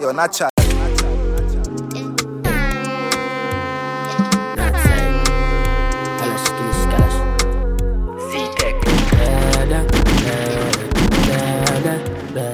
Yo, not chat.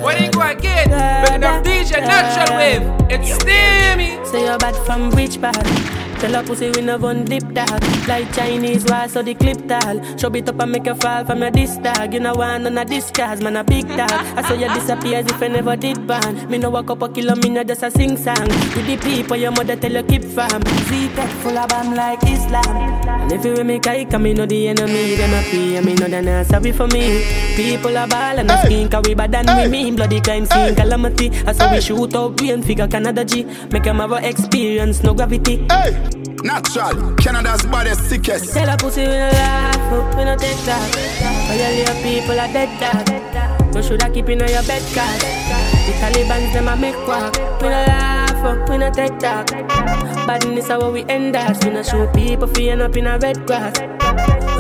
What ain't go again? Bring up DJ Natural Wave. It's steamy. Say you're bad from which part? Tell a pussy we no gun dip dog. Like Chinese war so the clip tall. Show it up and make you fall from your disc dog. You know want none of this cause man a big dog. I saw you disappear as if I never did ban Me no walk up a kilo me no just a sing song. With the people your mother tell you keep fam Z-Tech full of bomb like Islam. And if you with me kike me know the enemy Them a pray and me know they not sorry for me. People are ball and a skin Cause we bad than we mean. Bloody crime scene calamity. I saw we shoot out brain figure Canada G. Make them have a experience no gravity. Hey, natural, Canada's baddest, sickest. Tell a pussy we no laugh, we no take that. But your little people are dead dog. You shoulda keep in your bed cause the Taliban's them a make walk. We no laugh, we no take that. Badness how we end us. We no show people feeling up in a red grass.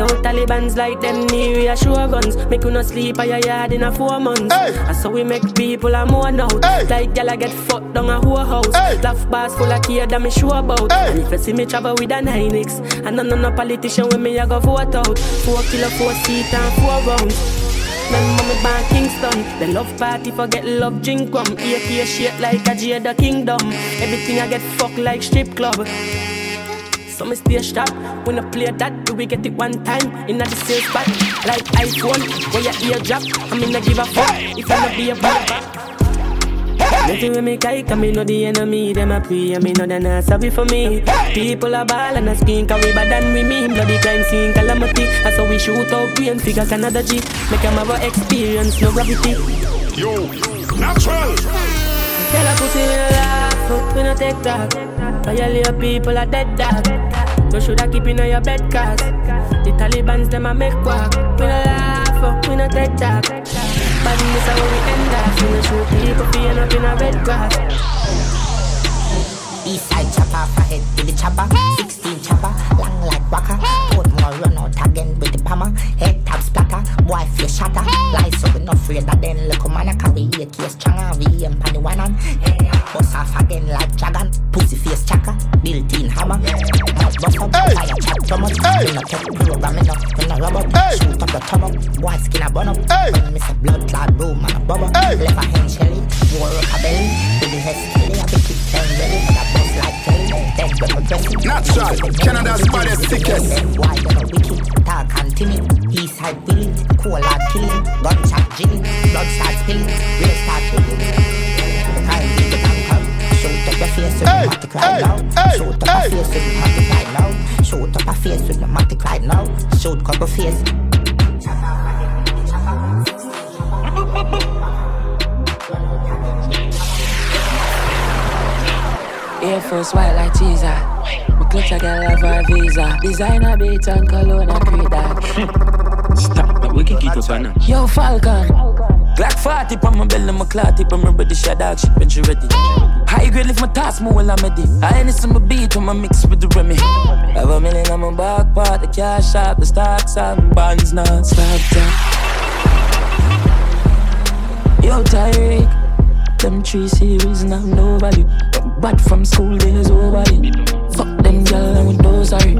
No Taliban's like them near reassure guns. Make you no sleep at your yard in a four months. Hey. That's how we make people a more now. Hey. Like gyal a get fucked down a whole house. Hey. Laugh bars full of kid that me sure about. Hey. And if you see me travel with an Hynix, and none of no politician with me I go vote out. Four kilo, four seat and four rounds. Remember me born Kingston The love party forget love drink rum AK shit like a Jada Kingdom Everything I get fucked like strip club so me stay sharp when I play that. Do we get it one time? In a the same spot? Like iPhone, where your ear drop. I mean, I give a fuck. If you not be a bad Nothing with me kike, I me know the enemy Them a pray, I me know they not sorry for me. People are ball and a skin Cause we bad than we mean. Bloody crime scene calamity That's how we shoot out brain figure Canada G. Make them have a experience, no gravity. Yo, natural. Tell a pussy we no laugh, we no take that But your people are dead dog. You shoulda keep in your bed cause The Taliban's them a make walk We no laugh, oh, we no take But this how we end up. We no shoot people feeling up in a red grass East side chopper, for head to the chopper. 16 chopper, long like waka. Portmore run out again with the hammer. Head tap splatter, boy face shatter. Lie so we not afraid that then look man a carry a case stronger. We aim pan the one on. Bust off again like dragon. Pussy face chaka, built in hammer. Mouth buff up, Hey. fire chat drum up. Hey. We no take program, me no, we no rub up. Hey. Shoot up the tub up, boy skin a burn up. Hey. When me say blood clot boom and a bubble. Hey. Left a hand shelly, war up a belly. With the head skelly, I be keep them ready for like jelly. Then we dress Natural, Canada's baddest, sickest. why you know wicked, talk and timid East side willing, cool hard killing Gunshot jilling, blood start spilling Real start killing Crime beat the bank out Shoot up your face with the matic hey, right now Shoot up your face with the matic right now Shoot up your face with the matic right now Shoot couple face Force white like teaser. My clutch I got love her visa. Designer beat and cologne and creed that. Stop, but we can keep up on now. Yo, Falcon. Glock 40 on my belly, my clot tip, I'm ready, shot dog shit when she ready. High grade lift my task, more while I'm ready. I ain't some beat when I mix with the Remy. Have a million on my back part, the cash shop, the stocks and bonds non stop drop. Yo, Tyreek. Them three series have no value. But from school days over it. Fuck them gal and with those sorry.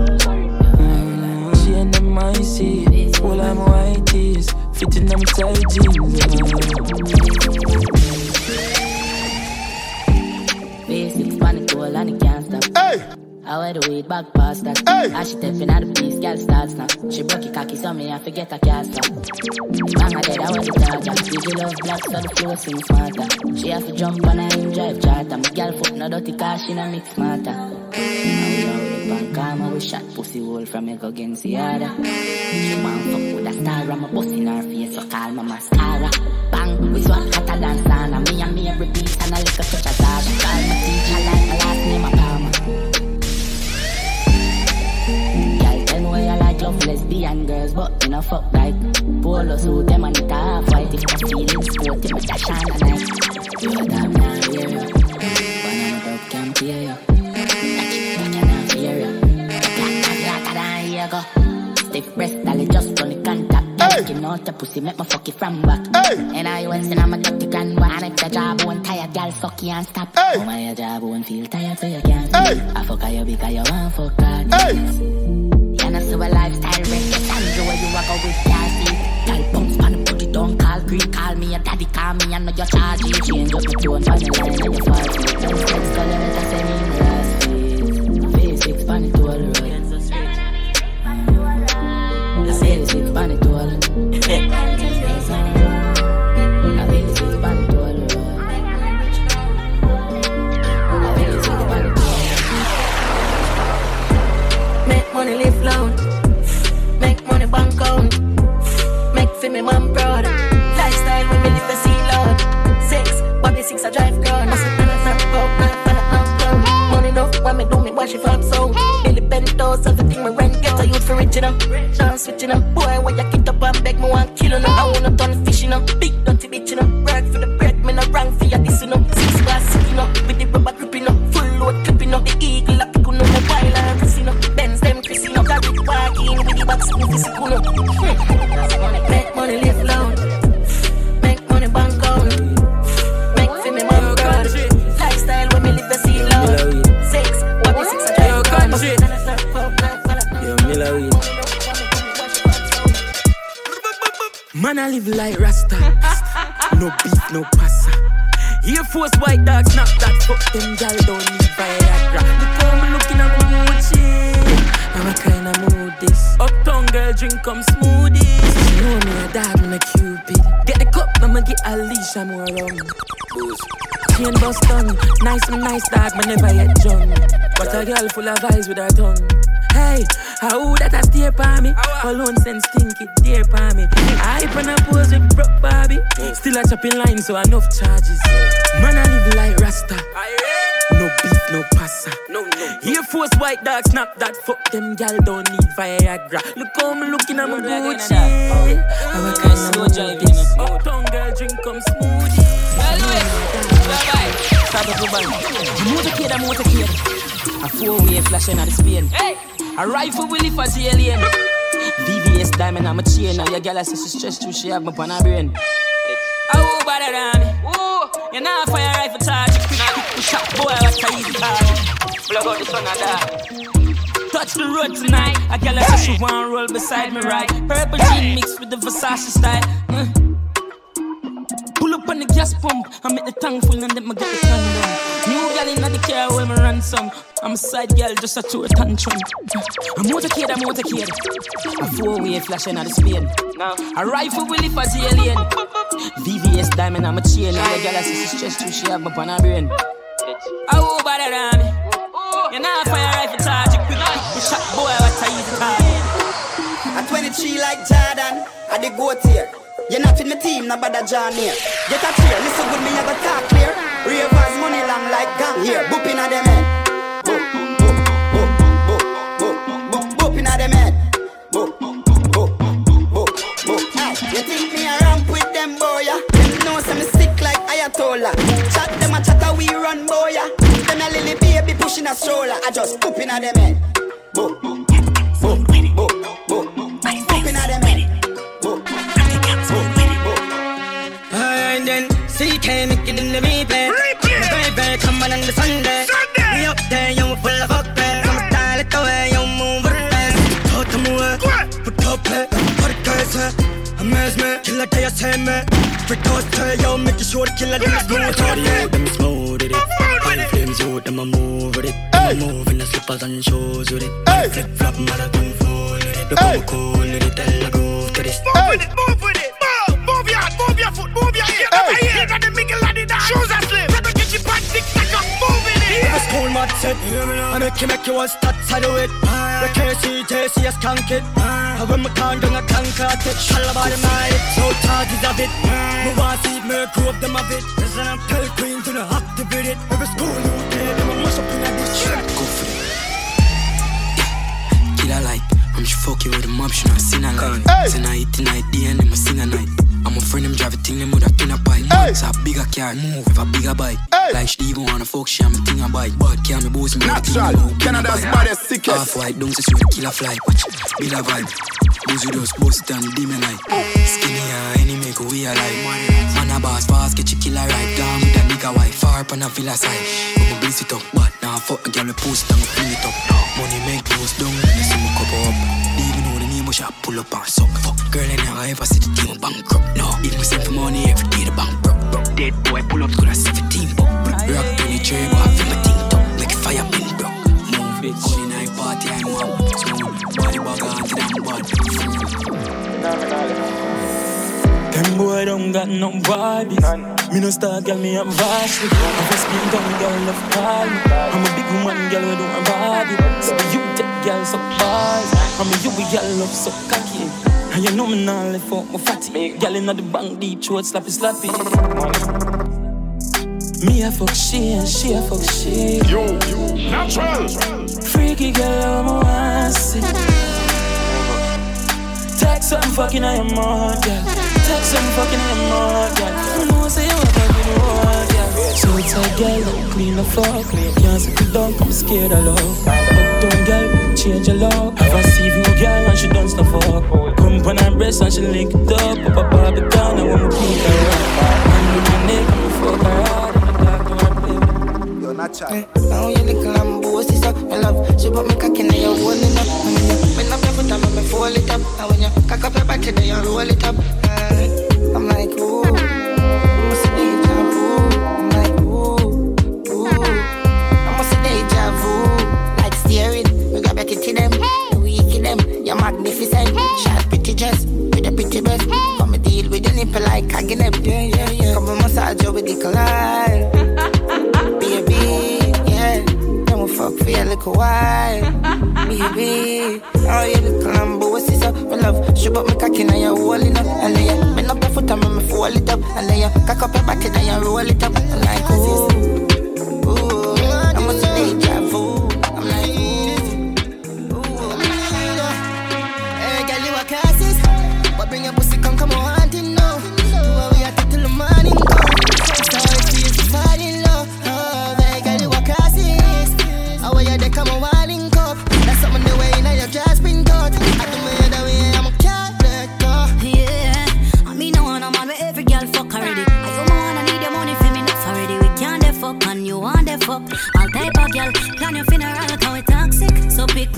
She and them I see. All I'm white tees. Fitting them tight jeans. Basics, panic, roll and it can't stop. Hey, I wear the weed back past that. Hey. As she stepping out the piece, girl starts now. She broke it cocky, so me I forget a cast up. Bang her dead, I wear the charger. Did you love black, so the flow sing smarter. She have to jump on her in drive charter. My girl foot no dirty car, she no mix love it, pan karma, we shot pussy hole from go against the. She want fuck with a star, I'm a bust in her face, so call my mascara. Bang, we swap hotter than sauna. Me and me every beat and a little touch of Zara. Call my teacher like my last name, a Palmer. Girl, tell me why you like love lesbian girls, but you know fuck like polo suit them and it half white. If you're feeling sporty, me dash on a night. You a damn you. You. You you. Pussy, make my fuck it from back. Hey. And I was in I'm a dirty grand. And if your job won't tired, girl, fuck you and stop. Hey. Oh, my job won't feel tired, so you can't. Hey. I fuck you because you want fuck God. Hey. You know, so a lifestyle wreck. Sandra, where you walk out with your. Girl, bounce pan and put. Call me your daddy, call me. I know you're charging. Change up the tone, find the line and you fall. Don't text, call me in the last it the road. Man, I live like Rasta. No beef, no pasta. Air Force white dog, snap that. Fuck them gal, don't need Viagra. Look how me looking at my Gucci. I'm a kind of mood this. Uptown girl, drink come smoothies. She know me a dog, me a cupid. Get the cup, I'ma get a leash, I'm more rum. Booze. Chain bust done. Nice, me nice dog, me never yet drunk. But a girl full of eyes with her tongue. Hey, how that a stay by me? Alone send stinky dear by me. I hype and I pose with broke Barbie. Still a chopping line, so enough charges. Man, I live like Rasta. No beef, no pasta. No, no. Air Force white dog, snap that. Fuck them gal, don't need Viagra. Look how me looking at my Gucci. How I kind of mood this. Uptown girl, drink come smoothie. Stop up your. Motorcade, a motorcade. A four-way flashing at the Spain. A rifle will live as alien. VVS diamond, I'm a chain. Now your girl I say she stressed too, she have on her brain. Oh, bother than me. Ooh, you know fire rifle charge. Push up, boy, what a easy target. Plug out the sun of that. Touch the road tonight. A I say she want roll beside me right. Purple jean mixed with the Versace style. Mm. Pump, I make the tank full and then I get the condom. New gal inna the car where me ransom. I'm a side girl, just a tour tantrum. A motorcade, a motorcade. A four-way flashing at the Spain. A rifle will if as alien. VVS diamond, I'm a chain. And the gal I see she stressed too, she have on her brain. Oh, bother than me. You know fire rifle charge, you quick. You shot boy, what a easy target. At 23 like Jordan, I the goat here. You're not in the team, no bother John here. Get a cheer, listen with me, I go talk clear. Ravers money long like gang here. Boop inna them head. Boop, boop, boop, boop, boop, boop, boop inna them head. Boop, boop, boop, boop. Hey, you think me a ramp with them boy? Yeah? Know some me sick like Ayatollah. Chat them a chatter we run boy. Them a lily baby pushing a stroller. I just boop inna them head. Boop, Come on the Sunday. We up there, yo, full of fuck. Eh. Come on, dial it away, yo, move it fast. Put them away, put up play, put it crazy. Amaze me, kill a day, I say me. Free toast, yo, make it sure to kill a day, smooth it. Yeah, them smooth it. High flames out, them a move with it. Move in the slippers and shoes with it. Flip flop, marathon full with it. Look how cool it, tell the groove to this. Move it, move it. Move, If a school mad set, I make you make you want stats, I do it. The KC, JC, I skank it. I when my can down a conquer it. Shall about them night, no charges of it. Me want see me crew up them of it. Listen, I'm tell queen to the activate it. Every school you get, them a mash up in a ditch. Go for it. Killer like, I'm just fucking with the mob, she not sing a line. Hey. Tonight, tonight, day, and them a sing a night. So a bigger car move with a bigger bike. Hey. Like she even wanna fuck, she am a thing a bike. But can me boast me Natural. Canada's baddest, sickest. Half white, don't say she kill a fly. Watch, build a vibe. Boozy just bust it and dim light. Skinny uh, any make we alive. Man a boss fast, get your killer right down with a nigga wife. Far up on a villa side. I'ma bless it up, but now fuck a girl me post and fill it up. Money make close down, you see me cup up. But I pull up and suck. Fuck girl, and I never ever see the team bankrupt. No, if me send for money every day, the bank broke. broke. Dead boy pull up, gonna 17 buck. Rock 23, but I feel my team top. Make fire pin broke. Move it, only night party, I'm one. Body auntie, damn bad. Them boy don't got no body. Me no star girl, me am vastly. I'm a spin gun girl, love call me. I'm a big woman girl, we don't have body. So you take girl so bad. I'm a you girl love so cocky. And you know me now left for my fatty. Girl inna the bank deep throat slappy slappy. Me a fuck she and she a fuck she. Yo, natural. Freaky girl, I'm a. Text some fucking I am on, girl. Text some fucking I am on, girl. You know say you want to be one, girl. So it's a girl clean the fuck. Can't sit it down, I'm scared of love. Uptown girl, change your love. Have a CV girl and she done stuff up. Come on her breast and she link it up. Up a Barbican, I want to clean her up. And with my neck, I'm fuck her hard. Yo, natural. Now you little lambo, sister, my love. She put me cock in your hole in up. When you bend up your foot and make me fold it up. And when you cock up your body, then you roll it up. Uh, I'm like, ooh, I'm a deja vu. I'm like, ooh, ooh, I'm a deja vu. Like steering, we got back into them. We kill them, you're magnificent. Shot pretty dress, with a pretty breast. Come and deal with the nipple like hugging them. Yeah, yeah, yeah. Come and massage you with the collide for a little while, baby. Oh, you little lambo, what's this up? My love, shoot up my cocky now you're rolling up. And then you bend up your foot and me fold it up. And then you cock up your body, then you roll it up. I'm like, oh, ooh, ooh,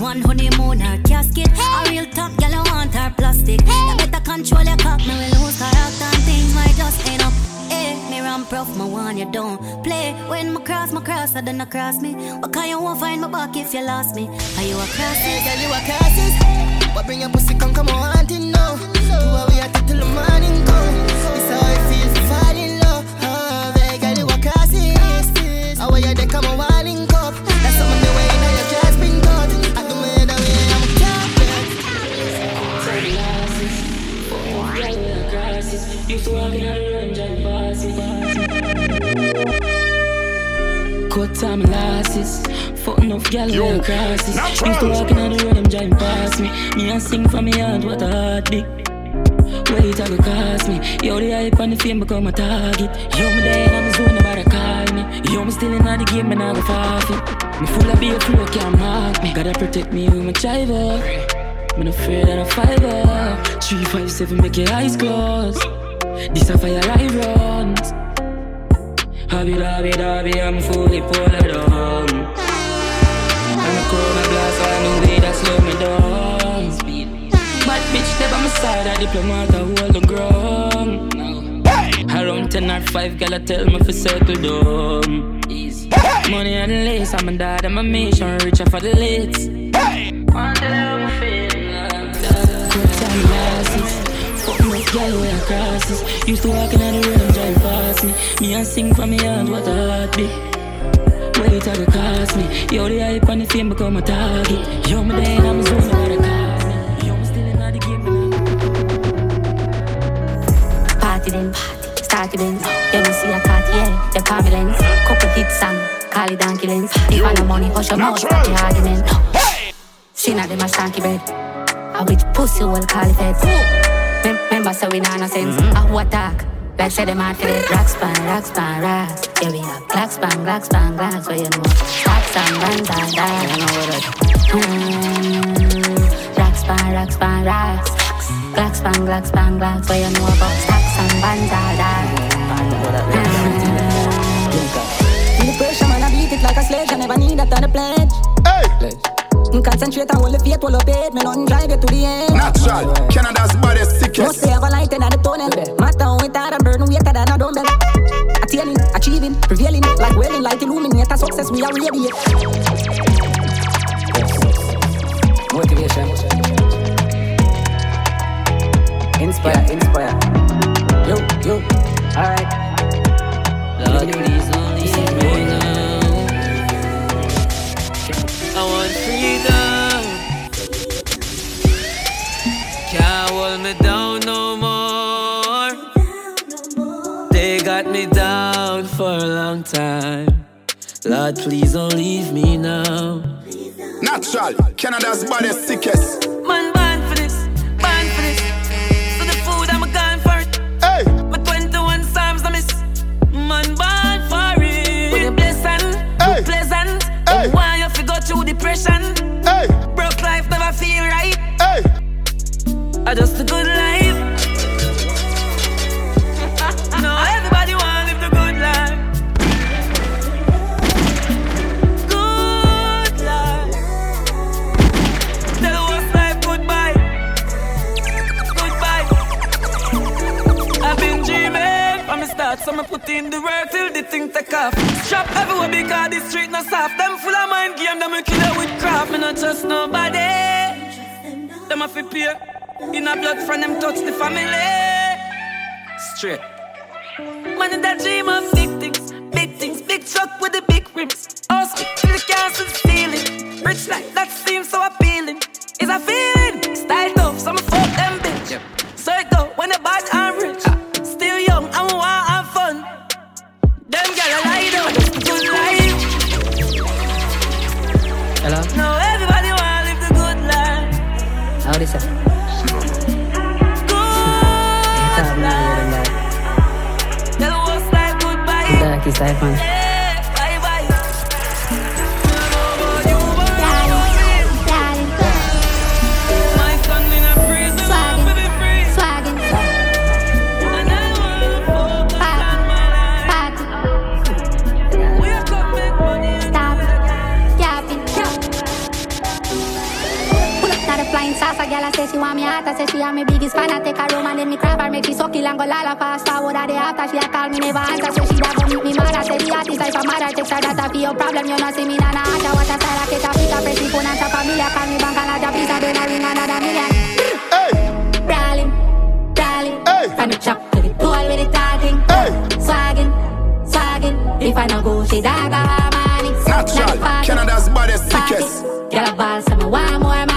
one honeymoon or casket. A real top girl, I want her plastic. You better control your cock, me will lose character and things might just end up. Eh, me ram prof, my one you don't play. When my cross, my cross, I don't know cross me. But can you won't find my back if you lost me? Are you a cross? Hey, girl, you a classes. But bring your pussy, come, come on, hunting now. Do what we to till the morning come. Used to walk in the road, them drive past me. Me and sing for me heart, what a heartbeat. Wait, I go cost me. Yo, the hype and the fame become a target. Yo, me there and I'm zone, nobody call me. Yo, me still in the game, and I go forfeit. Me full of beer flow, can't mark me. Gotta protect me with my driver. Me not afraid of a fiver. Three, five, seven, make your eyes close. This a fire I runs. Hobby, hobby, hobby, I'm fully a corona blast, I know way that slow me down. Bad bitch, they by my side, a diplomat, I hold the ground. Around 10 or 5, girl, I tell me for circle down. Money and lace, I'm a dad, I'm a mission, richer for the lids. One day I'm feeling Good time glasses Fuck my girl with her crosses Used to walk in the road and drive past me Me and sing for me heart what a heartbeat Wait till it cost me Yo, the hype and the fame become a target Yo, me there I'm zone nobody call me Yo, me still in the game Party then, start it then. You don't see a cat, yeah, the confidence. Couple hits and call it donkey lens. If I no money, hush your mouth, stop the argument. She not them a stanky bed. A which pussy will call it feds. Mem- Remember, so we nah no sense. Mm-hmm. A who attack, Like say them hard for it. Rocks pan, rocks pan, rocks. Yeah, we have glocks pan, glocks pan, glocks. So you know, rocks and bands and that. You know what it. Mm, rocks pan, rocks pan, rocks. Glocks pan, glocks pan, glocks. So you know about stacks and bands and that. Feel the pressure, man, I beat it like a sledge. I never need that on the pledge. Hey! Concentrate on all the faith, all the paid. Me nothing drive you to the end. Natural, Canada's baddest sickest. Must have a light in the tunnel. Attaining, achieving, prevailing, like welling, like illuminate a success we are radiate. Motivation. Inspire, inspire. Yo, yo. Alright. Lord, please don't leave me now. I want freedom. Can't hold me down no more. Me down for a long time. Lord, please don't leave me now. Natural, Canada's baddest sickest. Man, born for this, born for this. So the food, I'm gone for it. Hey! My 21 Psalms, I miss. Man, born for it. With the blessing, hey. pleasant. Hey. Why you fi go through depression? Hey. Broke life never feel right. Hey. I just a good Shop everywhere because the street not soft. Them full of mind game, them a killer with craft. Me not trust nobody. Them a fi pay. In a blood from them touch the family. Straight. Man in that dream of big things, big things, big truck with the big rims. All House till the castle ceiling. Rich life that seems so appealing. Is a feeling, style tough, so I'ma fuck them bitch. So it go when the bad and rich. Still young, I'm want have fun. Them gyal a lie down, Hello? No, everybody wanna live the good life. How this is? Good life. Tell worst life goodbye. Darkest life, man. She want me hot. I say she am my biggest fan. I take her home and then me crab her, make she suck it and go lala fast forward. The after she a call me never answer, so she da go meet me mad. I say the artist life a matter. Text her that I feel your problem. You know see me na na answer. What a style I get a pick up, press the phone and chop a million. Call me bank and I drop this and then I ring another million. Hey! Brawling, brawling. Hey! From the chop to the toll with the talking. Hey! Swagging, swagging. If I no go, she dog a harmony. Natural, Canada's baddest sickest. Girl, a ball, so me want more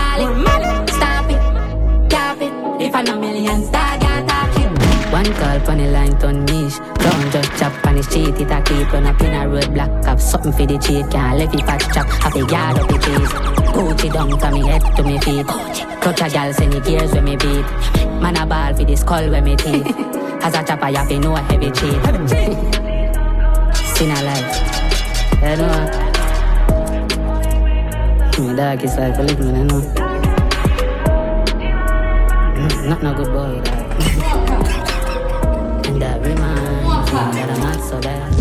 call the line turn niche. Don't just chop on the street, it a keep run up in a road block. Have something for the cheat, can't let it patch chop. Have a yard up the trees. Gucci down from me head to me feet. Touch a gal, send the gears when me beat. Man a ball for the skull when me teeth. As a chopper, you have to know heavy cheat. Sin a life. You know. My dog is like a living, you know. Mm, Not no good boy, dog. And that reminds me that I'm not so bad.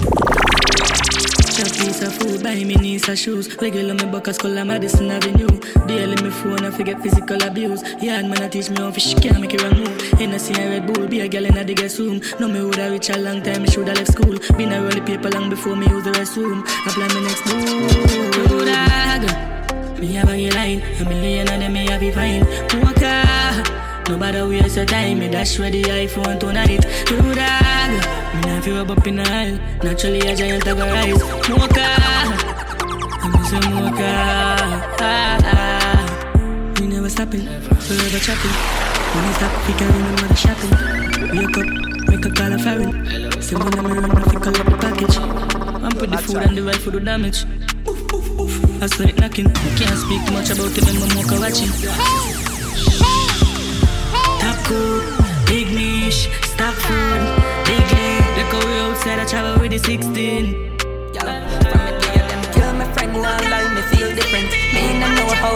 Chop piece of food, buy me niece of shoes. Regular me buckets, color Madison Avenue. Daily me phone, I forget physical abuse. Yeah, man, I teach me how fish can't make it wrong move. Hennessy and Red Bull, be a girl in a guest room. No me woulda reach a long time, me shoulda left school. Been a roll paper long before me use the restroom. Apply me next move. Do that. Me have a line, a million of them me have be fine. Walker. Nobody waste your time, me dash ready iPhone tonight. Do that. Me not feel up in the aisle. Naturally a giant of a rise. Mocha. I'm a mocha. Ah, ah. We never stopping, forever chopping. When you stop, we can remember the shopping. Wake up, make a call a foreign. Say when I'm around, I pick up the package. I'm put the food and the right for the damage. I saw it knocking. Can't speak much about it when my mocha watching. Cool, big niche, stock food, big I travel with the 16. Yo, from a day them kill my friend, now lie me feel different. Me no know how.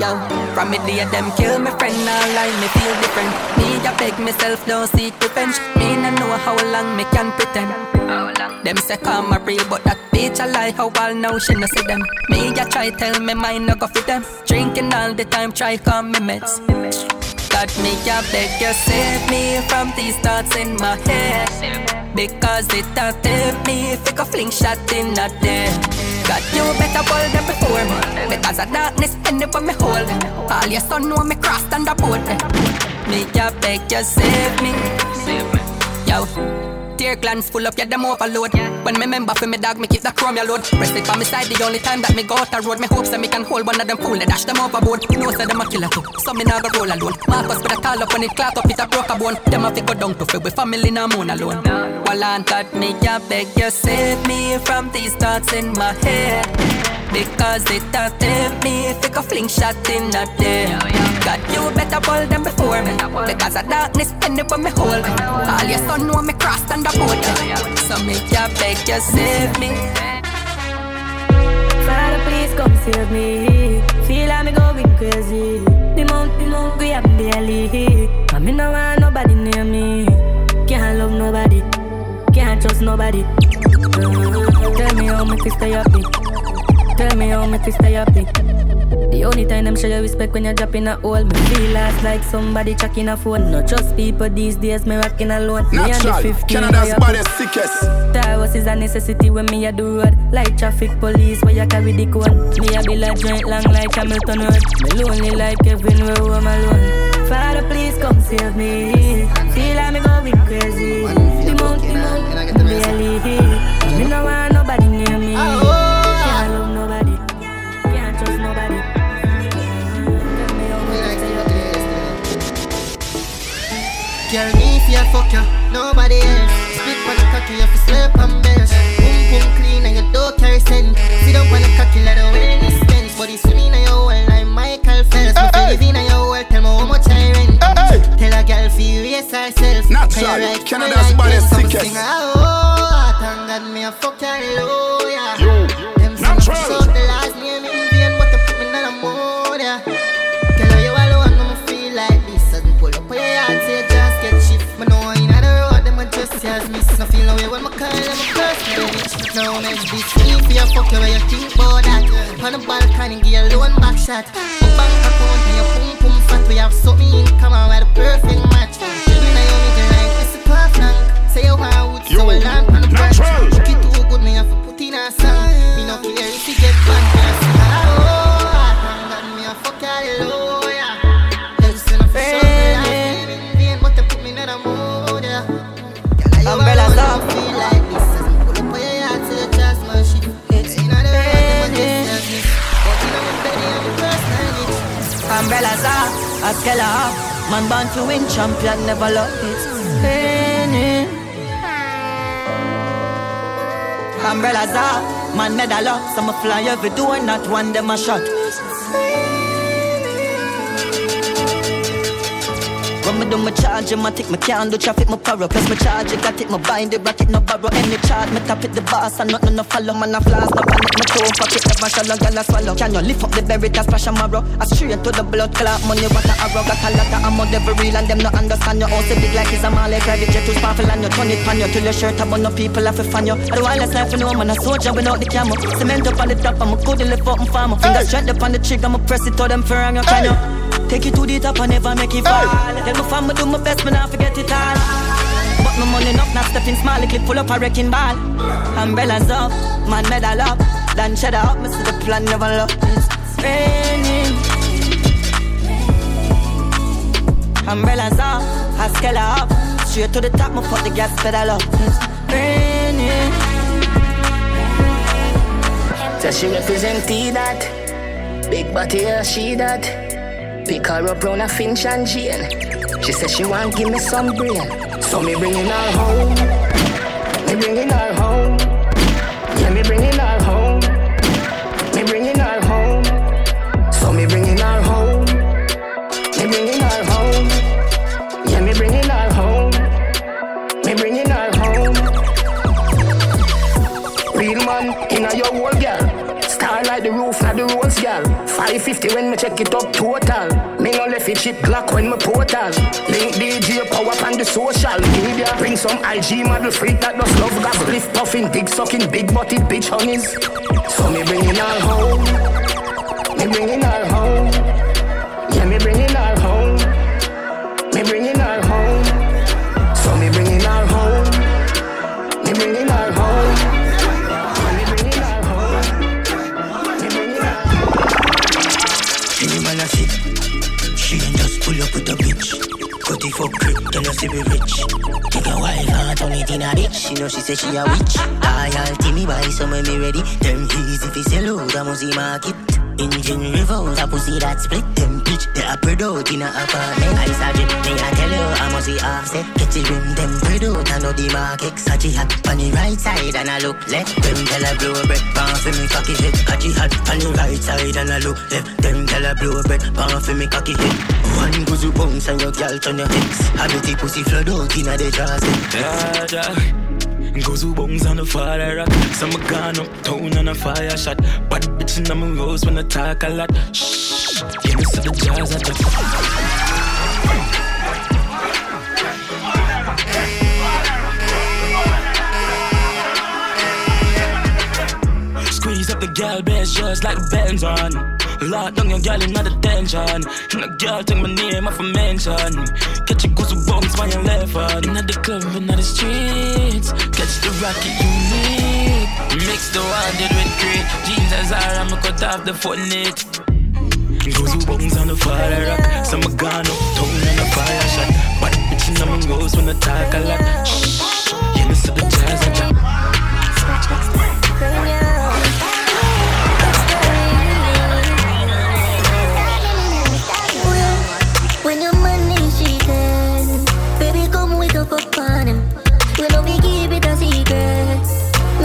Yo, from a day them kill my friend, now lie me feel different. Me I beg myself, don't seek revenge. Me no know how long me can pretend. Them say come a real, but that bitch a lie. How all now she no see them. Me I try tell me mind no go fit them. Drinking all the time, try calm me meds. God, me I beg you save me from these thoughts in my head Because it a tempt me if you go fling shot in a God, you better bold than before. Me Because of darkness anywhere me hold. All your son know me crossed on the boat. Me I beg you save me. save me. Yo Tear glands full up, yeah, them overload. When me member for me dog, me keep the chrome load. Rest it by me side, the only time that me go out the road. Me hope so me can hold one of them fool, they dash them overboard. No, say them a killer too, so me nah go roll alone. Marcus put a call up when it clock up, it a broke a bone. Them a fi go down to feel with family, nah moon alone. While that, me I beg you save me from these thoughts in my head. Because it a tempt me if go fling shot in a day God, you better bold them before me Because of darkness, anywhere me hold All your son know me crossed on the border So me ya beg you save me Father, please come save me. Feel like me going crazy. The mountain hungry, I'm barely. I me no want nobody near me. Can't love nobody. Can't trust nobody. Tell me how me to stay happy. Tell me how me to stay happy. The only time them show you respect when you're dropping a hole. Me feel last like somebody checking a phone. No trust people these days, me rocking alone. Me and the Natural, 15 Canada's way up. baddest sickest. Star Wars is a necessity when me a do road Like traffic police where you carry the code Me a be like joint long like Hamilton Road Me lonely like Kevin where I'm alone Father please come save me Feel like me going crazy The mountain mountain barely Me no want nobody near me Girl, me fi a fuck ya, nobody else. Split on the cocky, you fi slap and bench. Boom boom clean and you don't carry scent. Sit up on the cocky like the wellness bench. Body swimming in your well like Michael Phelps. Me fi live in your well, tell me how much I rent. Tell a girl fi raise herself. Natural, you write Canada's baddest sickest. sing, Oh, thank God me a fuck ya low, yeah. Fuck you, where you think about that? On the balcony, give you one back shot. My bank account and your pum pum fat. We have something in common, we're the perfect match. Never lost it. Raining Umbrellas up, man medal up Some a fly every door, not one them a shot do my charge, I take my can do traffic, my power Plus my charge, I got it, my bind it, rat it, no borrow Any charge, me tap it, the boss And nothing no follow, man a flash, no panic My toe pocket, never shallow, girl a swallow. Can you lift up the berry, that's splash a marrow I straight to the blood clot, money what a arrow Got a lot of ammo, devil real And them no understand you, all say big like it's a mall Private jet too powerful and you turn it pan you. Till your shirt up, but no people have to fan you. I do all this life for no man, a soldier without the camo. Cement up on the top, I'm a good lift up and farmer. Finger straight up on the trigger, I'ma press it to them for hang your can you Take it to the top and never make it fall. Tell my family do my best, me not forget it all. But my money enough, not stepping small, clip full up a wrecking ball. Umbrellas up, man medal up. Then cheddar up, me see the plan never look. It's raining. Umbrellas up, Haskella up. Straight to the top, me put the gas pedal up. It's raining. So she represent T that Big body, yeah, she that Pick her up round a Finch and Jane. She said she want give me some brain. So me bringing her home. Me bringing her home. Yeah, me bringing her home. Me bringing her home. So me bringing her home. Me bringing her home. Yeah, me bringing her home. Me bringing her home. Real man, in a your whole girl. Like the roof of the roads, girl. 550 when me check it up total. Me no left it chip Glock when me portal. Link DJ power up on the social media. Bring some IG model freak that does love gas. Lift puffing, big sucking, big body bitch honeys. So me bring it all home. Me bring it all home. For crip, tell her she be rich. Take a wife and turn it in a ditch. You know she say she a witch. Loyalty me buy some when me ready. Them easy fi sell out a muzzy market. Engine revolve, a pussy that split them bitch. They a spread out in a apartment. I saw drip, me a tell you I must see offset. Get the rim, them spread out I know the market. Sachi hat on the right side and I look left. Them tell her blow bread, pan for me cocky head. Sachi hat on the right side and I look left. Them tell her blow bread, pan for me cocky head. One goes you bounce and your girl turn your hips. I bet the pussy flood out in a the yeah. Goes who bones on the fire rock. Some gone uptown on a fire shot. Bad bitch in my rose when I talk a lot. Shh, yeah, me see the jazz at the. Squeeze up the gal best just like Benz on. Lock down your gal in the detention. And girl take my name off a mention. Catch a your goosebumps when you left on. In the club and the streets. Catch the rocket unique. Mix the wanted with great. Jeans as are, I'ma cut off the foot knit. Goosebumps on the fire rock. Some are gone up, tone on the fire shot. But bitch in my rose when I talk a lot. Shh, yeah, me see the jazz at ya.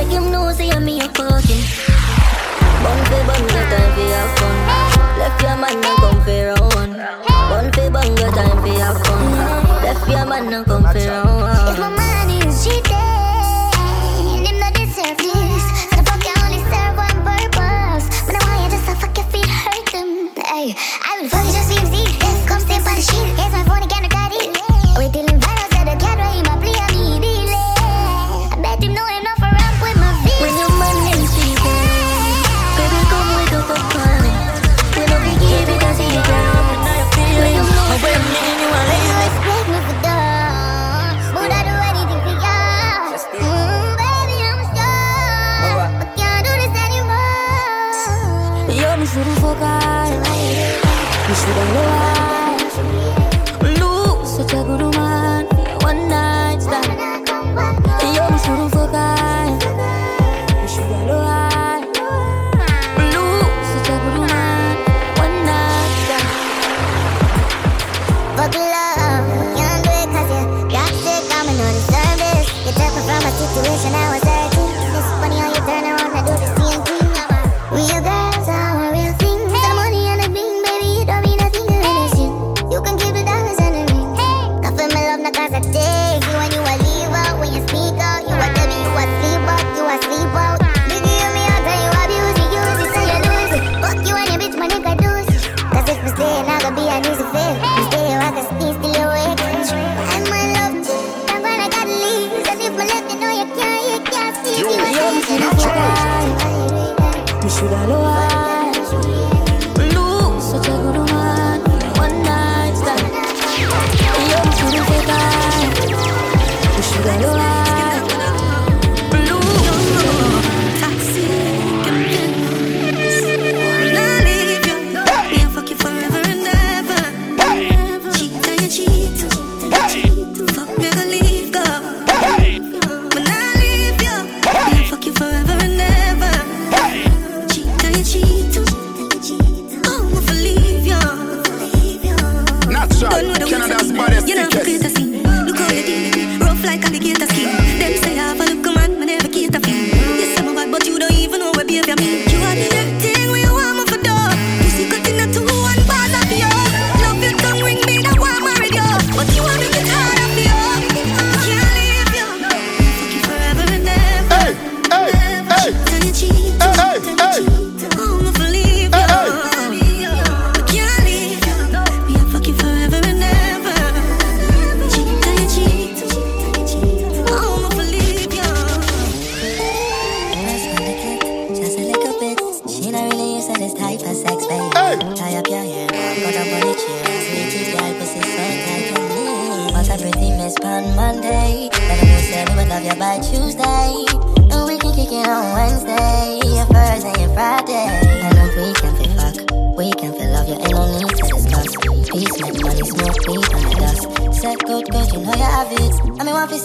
Him know say I'm fucking. Bun for bun, get time for your fun. Left your man and come for round. Bun for bun, get time for your fun. Left your man and come for round.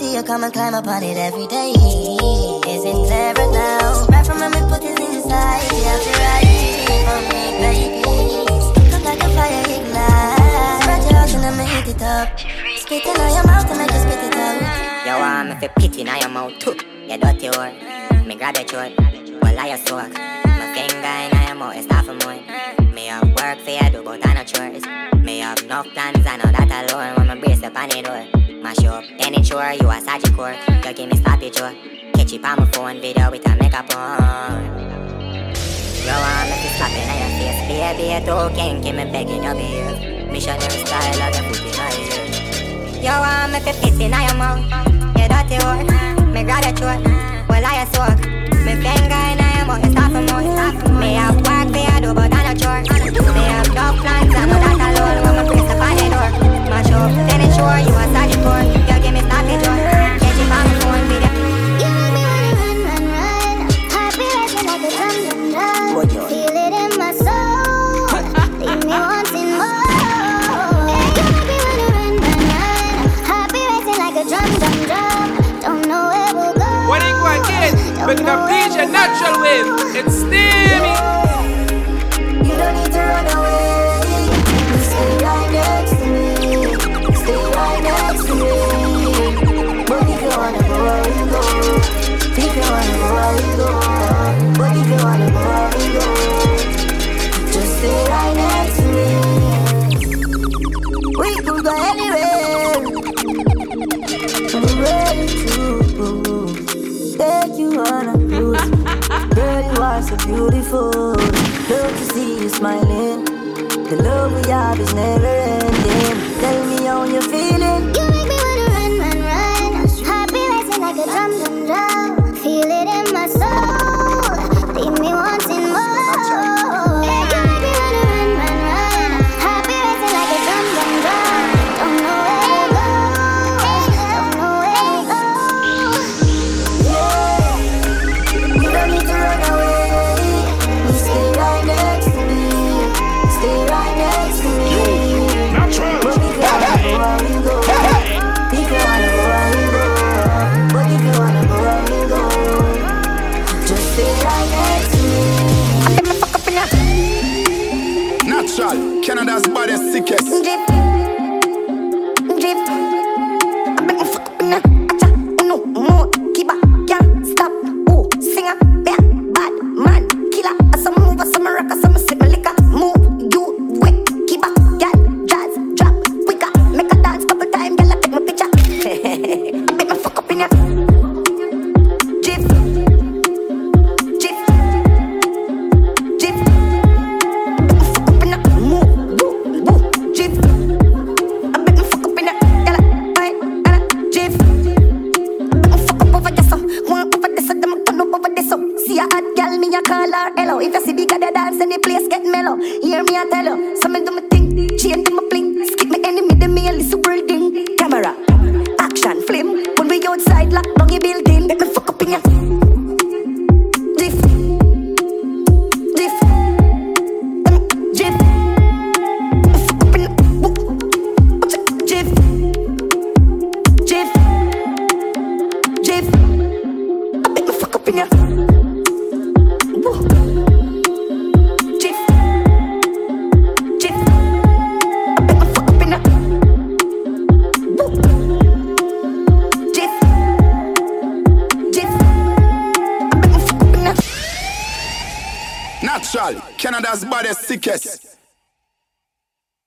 see you come and climb upon it every day. Isn't clever now? Right from when we put it inside, you have to ride for me, baby. Come like a fire ignite. Spread your heart and I'ma heat it up. Spit in your mouth to make you spit it out. Yo, I'm if you pity in your mouth too. You dirty word. Me grab your throat. Well, I a soak. Gang and I am always half a moon. Me have work for you do, but I no chores. Me have no plans, I know that alone. When my brace up on the oh. door, mash up any chore. You a surgical, you give me sloppy jaw. Catch it on my phone video with a makeup on. You want me to slap in your face Baby, a token. kinky, me begging your behave Missionary style, I get put in your ear You want me to piss in your mouth You dirty whore Me grab your throat Well, I a soak Me finger in more, it's not for more, it's for have work, they have do, but I'm not sure. They have no plans, I know.